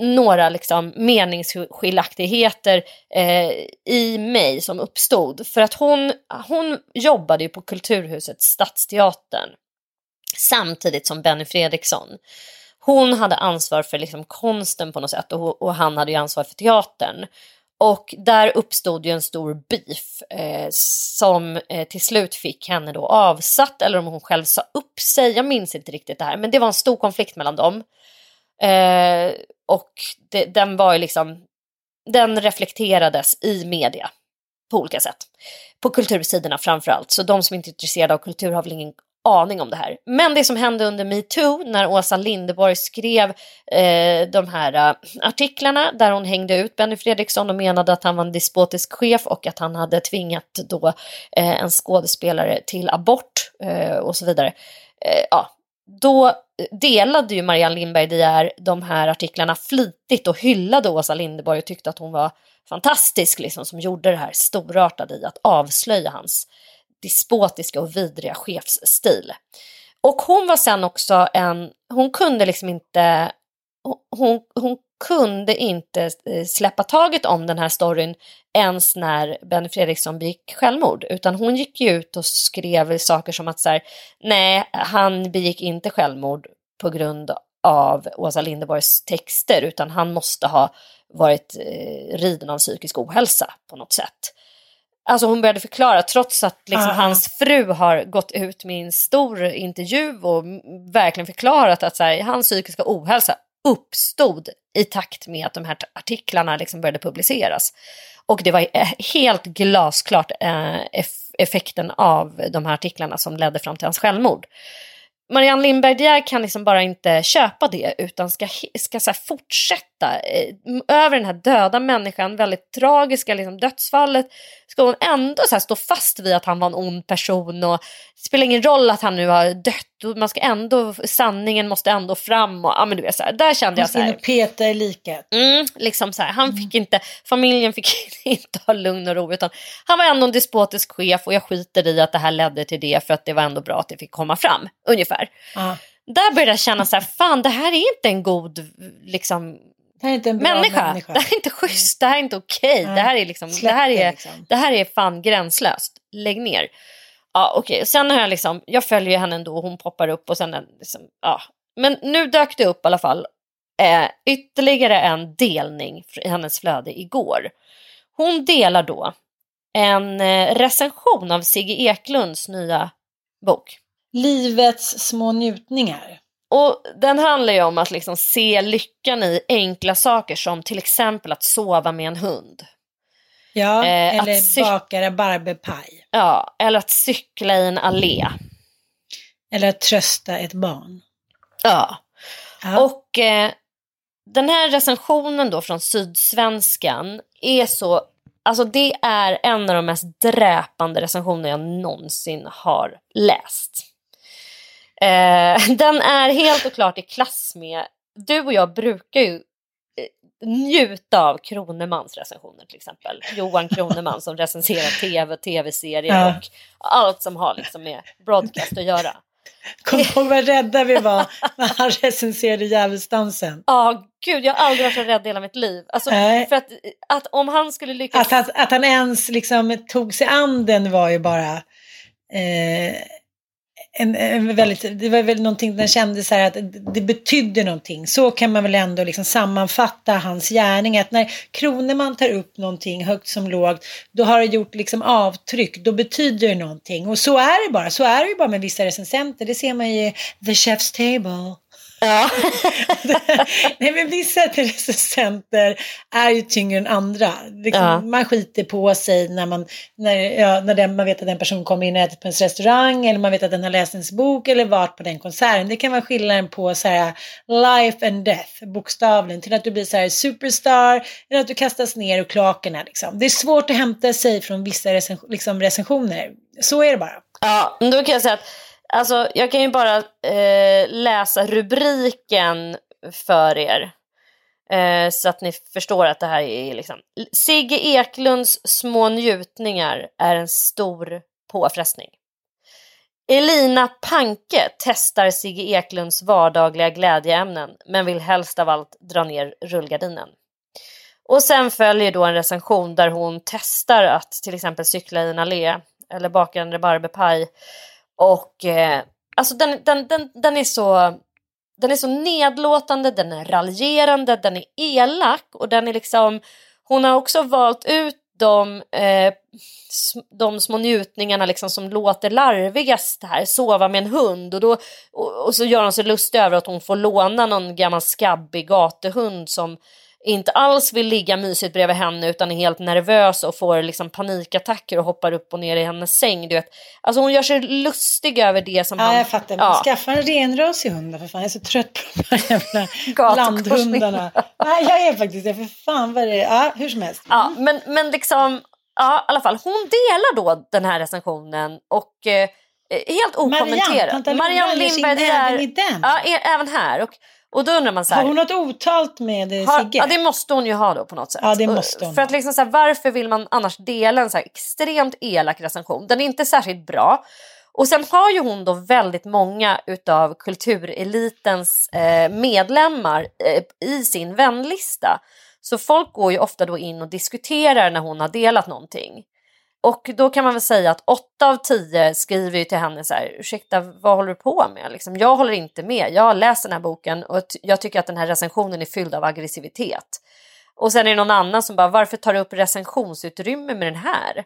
några liksom meningsskiljaktigheter eh, i mig som uppstod. För att hon, hon jobbade ju på Kulturhuset Stadsteatern samtidigt som Benny Fredriksson. Hon hade ansvar för liksom konsten på något sätt och, och han hade ju ansvar för teatern. Och där uppstod ju en stor beef eh, som eh, till slut fick henne då avsatt eller om hon själv sa upp sig. Jag minns inte riktigt det här men det var en stor konflikt mellan dem. Eh, och det, den var ju liksom, den reflekterades i media på olika sätt. På kultursidorna framförallt. Så de som inte är intresserade av kultur har väl ingen aning om det här. Men det som hände under metoo när Åsa Linderborg skrev eh, de här eh, artiklarna där hon hängde ut Benny Fredriksson och menade att han var en despotisk chef och att han hade tvingat då eh, en skådespelare till abort eh, och så vidare. Eh, ja, då delade ju Marianne Lindberg De Geer de här artiklarna flitigt och hyllade Åsa Linderborg och tyckte att hon var fantastisk liksom, som gjorde det här storartade i att avslöja hans despotiska och vidriga chefsstil. Och hon var sen också en, hon kunde liksom inte hon, hon kunde inte eh, släppa taget om den här storyn ens när Benny Fredriksson begick självmord. Utan hon gick ju ut och skrev saker som att så här, nej, han begick inte självmord på grund av Åsa Linderborgs texter utan han måste ha varit eh, riden av psykisk ohälsa på något sätt. Alltså hon började förklara trots att liksom Ah. hans fru har gått ut med en stor intervju och verkligen förklarat att så här, hans psykiska ohälsa uppstod i takt med att de här artiklarna liksom började publiceras. Och det var eh, helt glasklart eh, eff- effekten av de här artiklarna som ledde fram till hans självmord. Marianne Lindberg De Geer kan liksom bara inte köpa det utan ska, ska så fortsätta eh, över den här döda människan, väldigt tragiska liksom, dödsfallet. Ska hon ändå så stå fast vid att han var en ond person och det spelar ingen roll att han nu har dött och man ska ändå, sanningen måste ändå fram och ja men du vet så här, där kände jag så här. peta i liket. Mm, liksom så här, han fick inte, familjen fick inte ha lugn och ro utan han var ändå en despotisk chef och jag skiter i att det här ledde till det för att det var ändå bra att det fick komma fram, ungefär. Ja. Där började jag känna så här, fan det här är inte en god liksom, Det här är inte en bra människa. människa. Det här är inte schysst, det här är inte okej, Nej. det här är liksom, det här är, liksom. det här är fan gränslöst, lägg ner. Ja okej, sen har jag liksom, jag följer henne ändå, hon poppar upp och sen liksom, ja. Men nu dök det upp i alla fall eh, ytterligare en delning i hennes flöde igår. Hon delar då en eh, recension av Sigge Eklunds nya bok. Livets små njutningar. Och den handlar ju om att liksom se lyckan i enkla saker som till exempel att sova med en hund. Ja, Eh, eller baka rabarberpaj. Ja, eller att cykla i en allé. Eller att trösta ett barn. Ja. Ja. Och eh, den här recensionen då från Sydsvenskan är så, alltså det är en av de mest dräpande recensioner jag någonsin har läst. Eh, den är helt och klart i klass med, du och jag brukar ju eh, njuta av Kronemans recensioner till exempel. Johan Kroneman som recenserar tv, tv-serier Ja. och allt som har liksom med broadcast att göra. Kom ihåg vad rädda vi var när han recenserade Djävulsdansen. Ja, gud jag har aldrig varit så rädd i hela mitt liv. Alltså, Nej. för att, att om han skulle lyckas... Att han, att han ens liksom tog sig an den var ju bara eh, en, en väldigt, det var väl någonting, den kände så här att det betydde någonting. Så kan man väl ändå liksom sammanfatta hans gärning. Att när Kroneman tar upp någonting högt som lågt, då har det gjort liksom avtryck, då betyder det någonting. Och så är det bara, så är det ju bara med vissa recensenter. Det ser man ju i The Chef's Table. Ja. Nej men vissa recensenter är ju tyngre än andra. Liksom, Ja. Man skiter på sig när, man, när, ja, när den, man vet att den personen kommer in och äter på ens restaurang eller man vet att den har läst ens bok eller varit på den konserten. Det kan vara skillnaden på så här, life and death, bokstavligen, till att du blir så här superstar eller att du kastas ner och klakerna. Liksom. Det är svårt att hämta sig från vissa recens, liksom, recensioner. Så är det bara. ja, men då kan jag säga att alltså, jag kan ju bara eh, läsa rubriken för er. Eh, så att ni förstår att det här är liksom... Sigge Eklunds små njutningar är en stor påfrestning. Elina Panke testar Sigge Eklunds vardagliga glädjeämnen men vill helst av allt dra ner rullgardinen. Och sen följer då en recension där hon testar att till exempel cykla i en allé eller baka en rabarberpaj. Och eh, alltså den, den, den, den är så den är så nedlåtande, den är raljerande, den är elak och den är liksom hon har också valt ut de, eh, de små njutningarna liksom som låter larvigast här, sova med en hund. Och, då, och, och så gör hon sig lustig över att hon får låna någon gammal skabbig gatuhund som inte alls vill ligga mysigt bredvid henne utan är helt nervös och får liksom panikattacker och hoppar upp och ner i hennes säng. Du vet. Alltså hon gör sig lustig över det som Ja, han... jag fattar. Men Skaffa en renrasig hund för fan. Jag är så trött på de här jävla landhundarna. Nej, jag är faktiskt det. För fan vad det är. Ja, hur som helst. Ja, men, men liksom, ja, i alla fall, hon delar då den här recensionen och eh, helt okommenterat. Tanta Marianne Lindberg det även är, i den. ja, är, även här. Och, och då undrar man så här, Har hon något otalt med eh, har, Sigge? ja, det måste hon ju ha då på något sätt. Ja, det måste hon För att liksom så här, varför vill man annars dela en så här extremt elak recension? Den är inte särskilt bra. Och sen har ju hon då väldigt många utav kulturelitens eh, medlemmar eh, i sin vänlista. Så folk går ju ofta då in och diskuterar när hon har delat någonting. Och då kan man väl säga att åtta av tio skriver ju till henne så här, ursäkta vad håller du på med? Liksom, jag håller inte med, jag har läst den här boken och jag tycker att den här recensionen är fylld av aggressivitet. Och sen är det någon annan som bara, varför tar du upp recensionsutrymme med den här?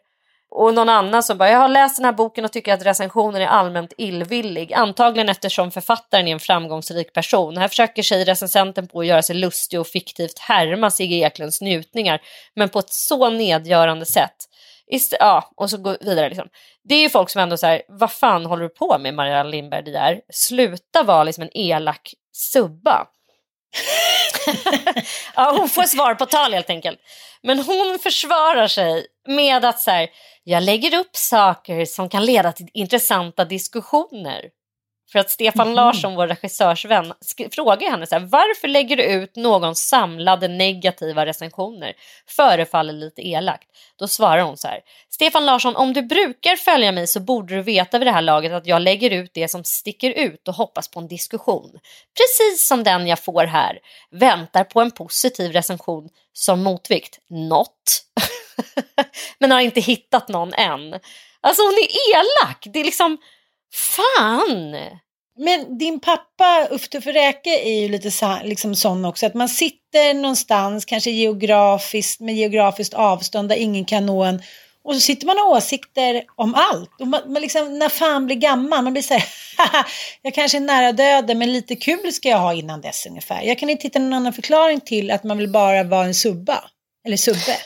Och någon annan som bara, jag har läst den här boken och tycker att recensionen är allmänt illvillig. Antagligen eftersom författaren är en framgångsrik person. Här försöker sig recensenten på att göra sig lustig och fiktivt härma Sigge Eklunds njutningar. Men på ett så nedgörande sätt. Ist ja, och så går vidare liksom. Det är ju folk som ändå säger, vad fan håller du på med Marianne Lindberg det där? Sluta vara liksom en elak subba. ja, hon får svar på tal helt enkelt. Men hon försvarar sig med att så här, jag lägger upp saker som kan leda till intressanta diskussioner. För att Stefan mm. Larsson, vår regissörsvän, frågar henne så här, varför lägger du ut någon samlade negativa recensioner? Förefaller lite elakt. Då svarar hon så här, Stefan Larsson, om du brukar följa mig så borde du veta vid det här laget att jag lägger ut det som sticker ut och hoppas på en diskussion. Precis som den jag får här. Väntar på en positiv recension som motvikt. Något. Men har inte hittat någon än. Alltså hon är elak. Det är liksom Fan! Men din pappa Uffe Räke är ju lite så, liksom sån också, att man sitter någonstans, kanske geografiskt, med geografiskt avstånd där ingen kan nå en. Och så sitter man och har åsikter om allt. Och man, man liksom, när fan blir gammal, man blir så här, jag kanske är nära döden men lite kul ska jag ha innan dess ungefär. Jag kan inte hitta någon annan förklaring till att man vill bara vara en subba, eller subbe.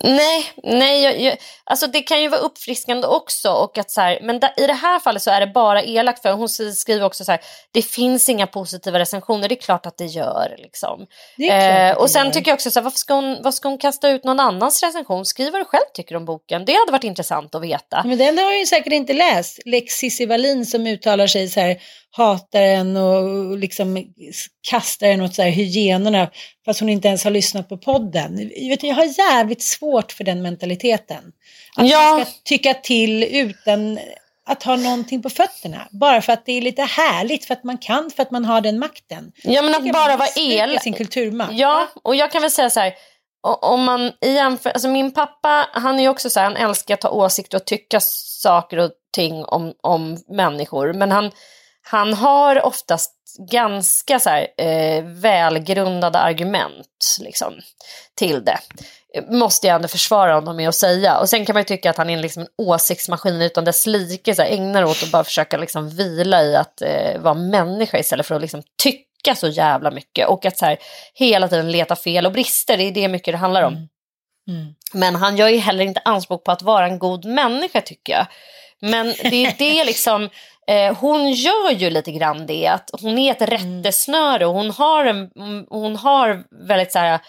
Nej, nej jag, jag, alltså det kan ju vara uppfriskande också. Och att så här, men da, i det här fallet så är det bara elakt för hon skriver också så här, det finns inga positiva recensioner, det är klart att det gör. Liksom. Det eh, och sen gör. tycker jag också så här, varför ska hon, vad ska hon kasta ut någon annans recension? Skriv vad du själv tycker om boken, det hade varit intressant att veta. Men den har hon ju säkert inte läst. Lex Cissi Wallin som uttalar sig så här, hatar en och liksom kastar en åt så här hyenorna fast hon inte ens har lyssnat på podden. Jag har jävligt svårt för den mentaliteten. Att ja. man ska tycka till utan att ha någonting på fötterna. Bara för att det är lite härligt, för att man kan, för att man har den makten. Ja men att bara vara elak. sin kulturmakt. Ja, och jag kan väl säga så här. Om man jämför, alltså min pappa han är också så här, han älskar att ta åsikter och tycka saker och ting om, om människor. Men han, han har oftast ganska så här, eh, välgrundade argument liksom, till det. Måste jag ändå försvara honom med att säga. Och sen kan man ju tycka att han är liksom en åsiktsmaskin utan dess like. Så här, ägnar åt att bara försöka liksom vila i att eh, vara människa istället för att liksom tycka så jävla mycket. Och att så här, hela tiden leta fel och brister, det är det mycket det handlar om. Mm. Mm. Men han gör ju heller inte anspråk på att vara en god människa tycker jag. Men det är det liksom Eh, hon gör ju lite grann det, att hon är ett mm. rättesnöre och hon har, en, hon har väldigt så här,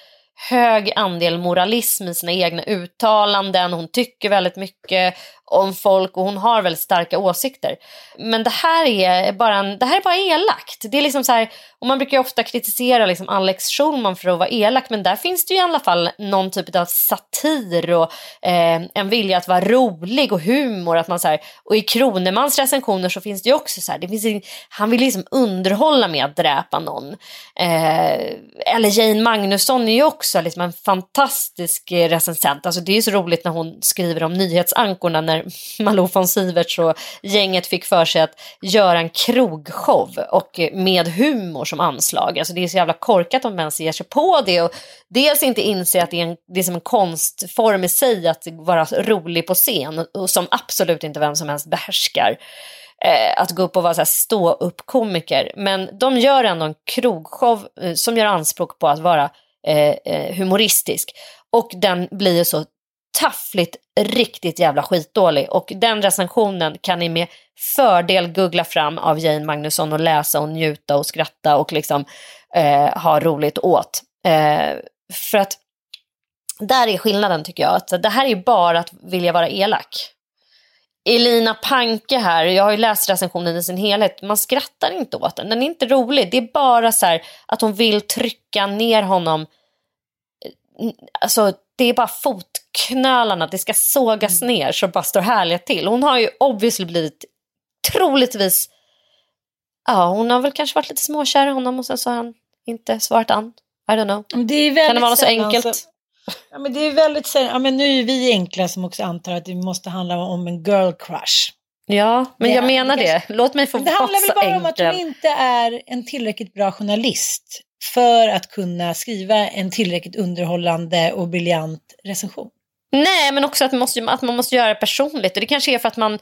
hög andel moralism i sina egna uttalanden. Hon tycker väldigt mycket om folk och hon har väldigt starka åsikter. Men det här är bara, en, det här är bara elakt. Det är liksom så här, och man brukar ofta kritisera liksom Alex Schulman för att vara elak men där finns det ju i alla fall någon typ av satir och eh, en vilja att vara rolig och humor. Att man så här, och i Kronemans recensioner så finns det ju också så här, det finns, han vill liksom underhålla med att dräpa någon. Eh, eller Jane Magnusson är ju också liksom en fantastisk recensent. Alltså det är ju så roligt när hon skriver om nyhetsankorna när Malou von Siverts och gänget fick för sig att göra en krogshow och med humor som anslag. Alltså det är så jävla korkat om ens ger sig på det och dels inte inse att det är, en, det är som en konstform i sig att vara rolig på scen och som absolut inte vem som helst behärskar eh, att gå upp och vara stå upp komiker. Men de gör ändå en krogshow eh, som gör anspråk på att vara eh, eh humoristisk. Och den blir så taffligt riktigt jävla skitdålig och den recensionen kan ni med fördel googla fram av Jane Magnusson och läsa och njuta och skratta och liksom eh, ha roligt åt. Eh, för att där är skillnaden tycker jag, att det här är bara att vilja vara elak. Elina Panke här, jag har ju läst recensionen i sin helhet, man skrattar inte åt den, den är inte rolig. Det är bara så här att hon vill trycka ner honom eh, alltså det är bara fotknölarna, det ska sågas mm. ner så det bara står härliga till. Hon har ju obviously blivit troligtvis, ja hon har väl kanske varit lite småkär i honom och sen så har han inte svarat an. I don't know. Det kan det vara något så enkelt? Så, ja, men det är väldigt sällan, ja, men nu är vi enkla som också antar att det måste handla om en girl crush. Ja, men Det- jag menar det det. kanske- Låt mig få Men det vara handlar väl bara om att enkel. hon inte är en tillräckligt bra journalist för att kunna skriva en tillräckligt underhållande och briljant recension. Nej, men också att man, måste, att man måste göra det personligt. Och det kanske är för att man,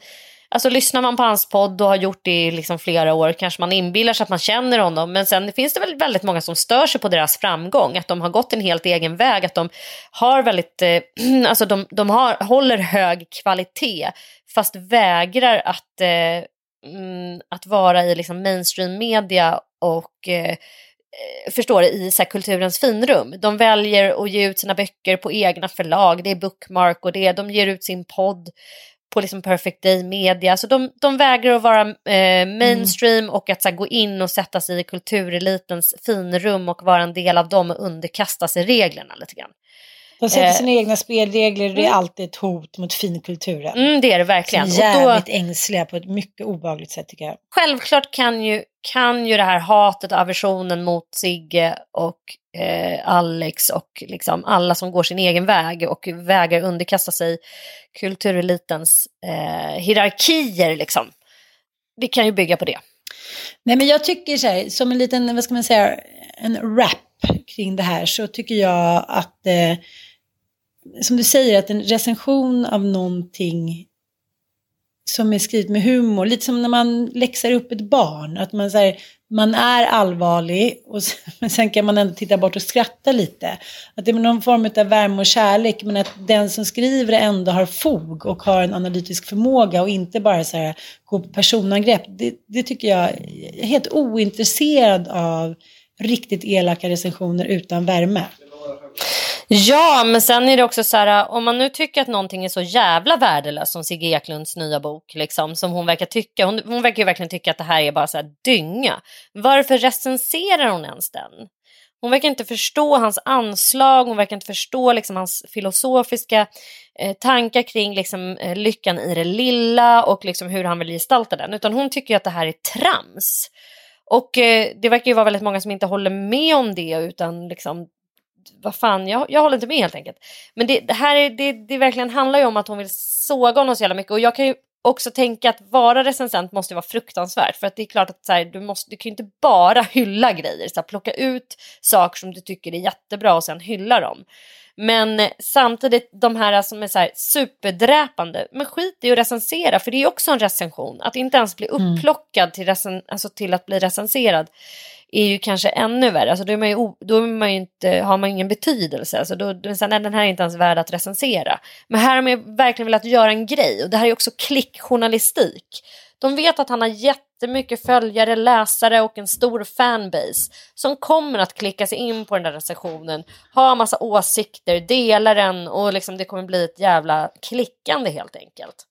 alltså lyssnar man på hans podd och har gjort det i liksom flera år, kanske man inbillar sig att man känner honom. Men sen finns det väl väldigt många som stör sig på deras framgång, att de har gått en helt egen väg, att de har väldigt, eh, alltså de, de har, håller hög kvalitet, fast vägrar att, eh, mm, att vara i liksom mainstream media och eh, Eh, förstår i så här, kulturens finrum. De väljer att ge ut sina böcker på egna förlag, det är Bookmark och det, de ger ut sin podd på liksom Perfect Day Media. Så de, de vägrar att vara eh, mainstream och att så här, gå in och sätta sig i kulturelitens finrum och vara en del av dem och underkasta sig reglerna lite grann. De sätter Eh, sina egna spelregler och det är alltid ett hot mot finkulturen. Mm, det är det verkligen. är Och då, jävligt ängsliga på ett mycket obehagligt sätt tycker jag. självklart kan ju, kan ju det här hatet och aversionen mot Sigge och eh, Alex och liksom alla som går sin egen väg och vägrar underkasta sig kulturelitens eh, hierarkier liksom. Det kan ju bygga på det. Nej men jag tycker så här, som en liten, vad ska man säga, en rap kring det här så tycker jag att, eh, som du säger, att en recension av någonting som är skrivet med humor, lite som när man läxar upp ett barn, att man, så här, man är allvarlig och sen, men sen kan man ändå titta bort och skratta lite. Att det är någon form av värme och kärlek, men att den som skriver ändå har fog och har en analytisk förmåga och inte bara så här, gå på personangrepp. Det, det tycker jag, jag är helt ointresserad av riktigt elaka recensioner utan värme. Ja, men sen är det också så här, äh, om man nu tycker att någonting är så jävla värdelöst som Sigge Eklunds nya bok, liksom, som hon verkar tycka, hon, hon verkar ju verkligen tycka att det här är bara så här dynga. Varför recenserar hon ens den? Hon verkar inte förstå hans anslag, hon verkar inte förstå liksom, hans filosofiska eh, tankar kring liksom, eh, lyckan i det lilla och liksom, hur han vill gestalta den, utan hon tycker ju att det här är trams. Och eh, det verkar ju vara väldigt många som inte håller med om det, utan liksom, vad fan, jag, jag håller inte med helt enkelt. Men det, det här är, det, det verkligen handlar ju om att hon vill såga honom så jävla mycket. Och jag kan ju också tänka att vara recensent måste vara fruktansvärt. För att det är klart att så här, du, måste, du kan ju inte bara hylla grejer. Så här, plocka ut saker som du tycker är jättebra och sen hylla dem. Men samtidigt de här som är så här superdräpande, men skit i att recensera för det är också en recension. Att inte ens bli upplockad till, recen, alltså till att bli recenserad är ju kanske ännu värre. Alltså då, är man ju, då är man ju inte, har man ingen betydelse. Alltså då, då, här, nej, den här är inte ens värd att recensera. Men här har man verkligen velat göra en grej och det här är också klickjournalistik. De vet att han har jättemycket följare, läsare och en stor fanbase som kommer att klicka sig in på den där recensionen, ha massa åsikter, dela den och liksom det kommer bli ett jävla klickande helt enkelt.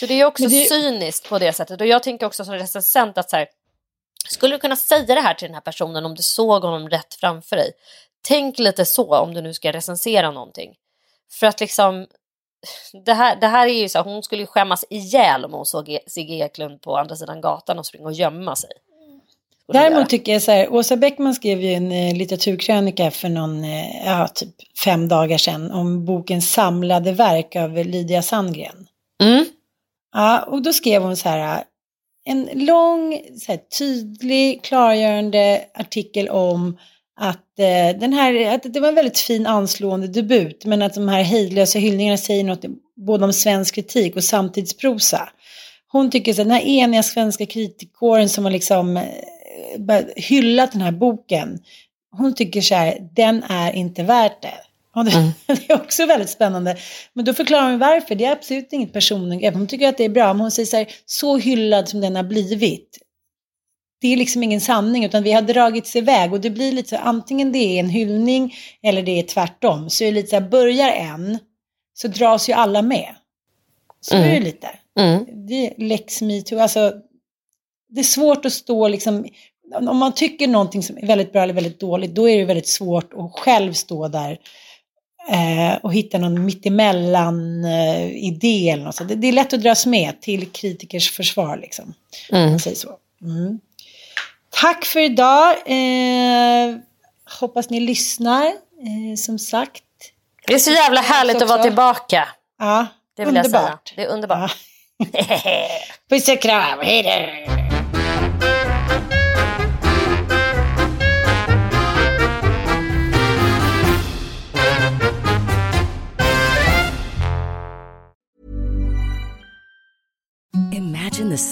Så det är också det- cyniskt på det sättet och jag tänker också som recensent att så här, skulle du kunna säga det här till den här personen om du såg honom rätt framför dig? Tänk lite så om du nu ska recensera någonting. För att liksom, det här, det här är ju så här, hon skulle ju skämmas ihjäl om hon såg E- Sigge Eklund på andra sidan gatan och springa och gömma sig. Göra. Däremot tycker jag så här, Åsa Bäckman skrev ju en eh, litteraturkrönika för någon, eh, ja, typ fem dagar sedan om boken Samlade verk av Lydia Sandgren. Mm. Ja, och då skrev hon så här, en lång, så här, tydlig, klargörande artikel om att, eh, den här, att det var en väldigt fin anslående debut, men att de här hejdlösa hyllningarna säger något både om svensk kritik och samtidsprosa. Hon tycker att den här eniga svenska kritikåren som har liksom eh, hyllat den här boken, hon tycker så här, den är inte värt det. Och det, det är också väldigt spännande. Men då förklarar hon varför. Det är absolut inget personangrepp. Hon tycker att det är bra. Men hon säger så här, så hyllad som den har blivit. Det är liksom ingen sanning, utan vi har dragits iväg. Och det blir lite så, antingen det är en hyllning eller det är tvärtom. Så är det lite så här, börjar en, så dras ju alla med. Så är det lite. Mm. Det är lex metoo. Alltså, det är svårt att stå liksom, om man tycker någonting som är väldigt bra eller väldigt dåligt, då är det väldigt svårt att själv stå där Eh, och hitta någon mittemellan eh, eller något sånt. Det, det, är lätt att dras med till kritikers försvar liksom. Mm. Så. Mm. Tack för idag. Eh, hoppas ni lyssnar. Eh, som sagt. Det är så jävla härligt också. att vara tillbaka. Ja, det vill underbart. jag säga. Det är underbart. Ja. Puss och kram, hej då! Imagine the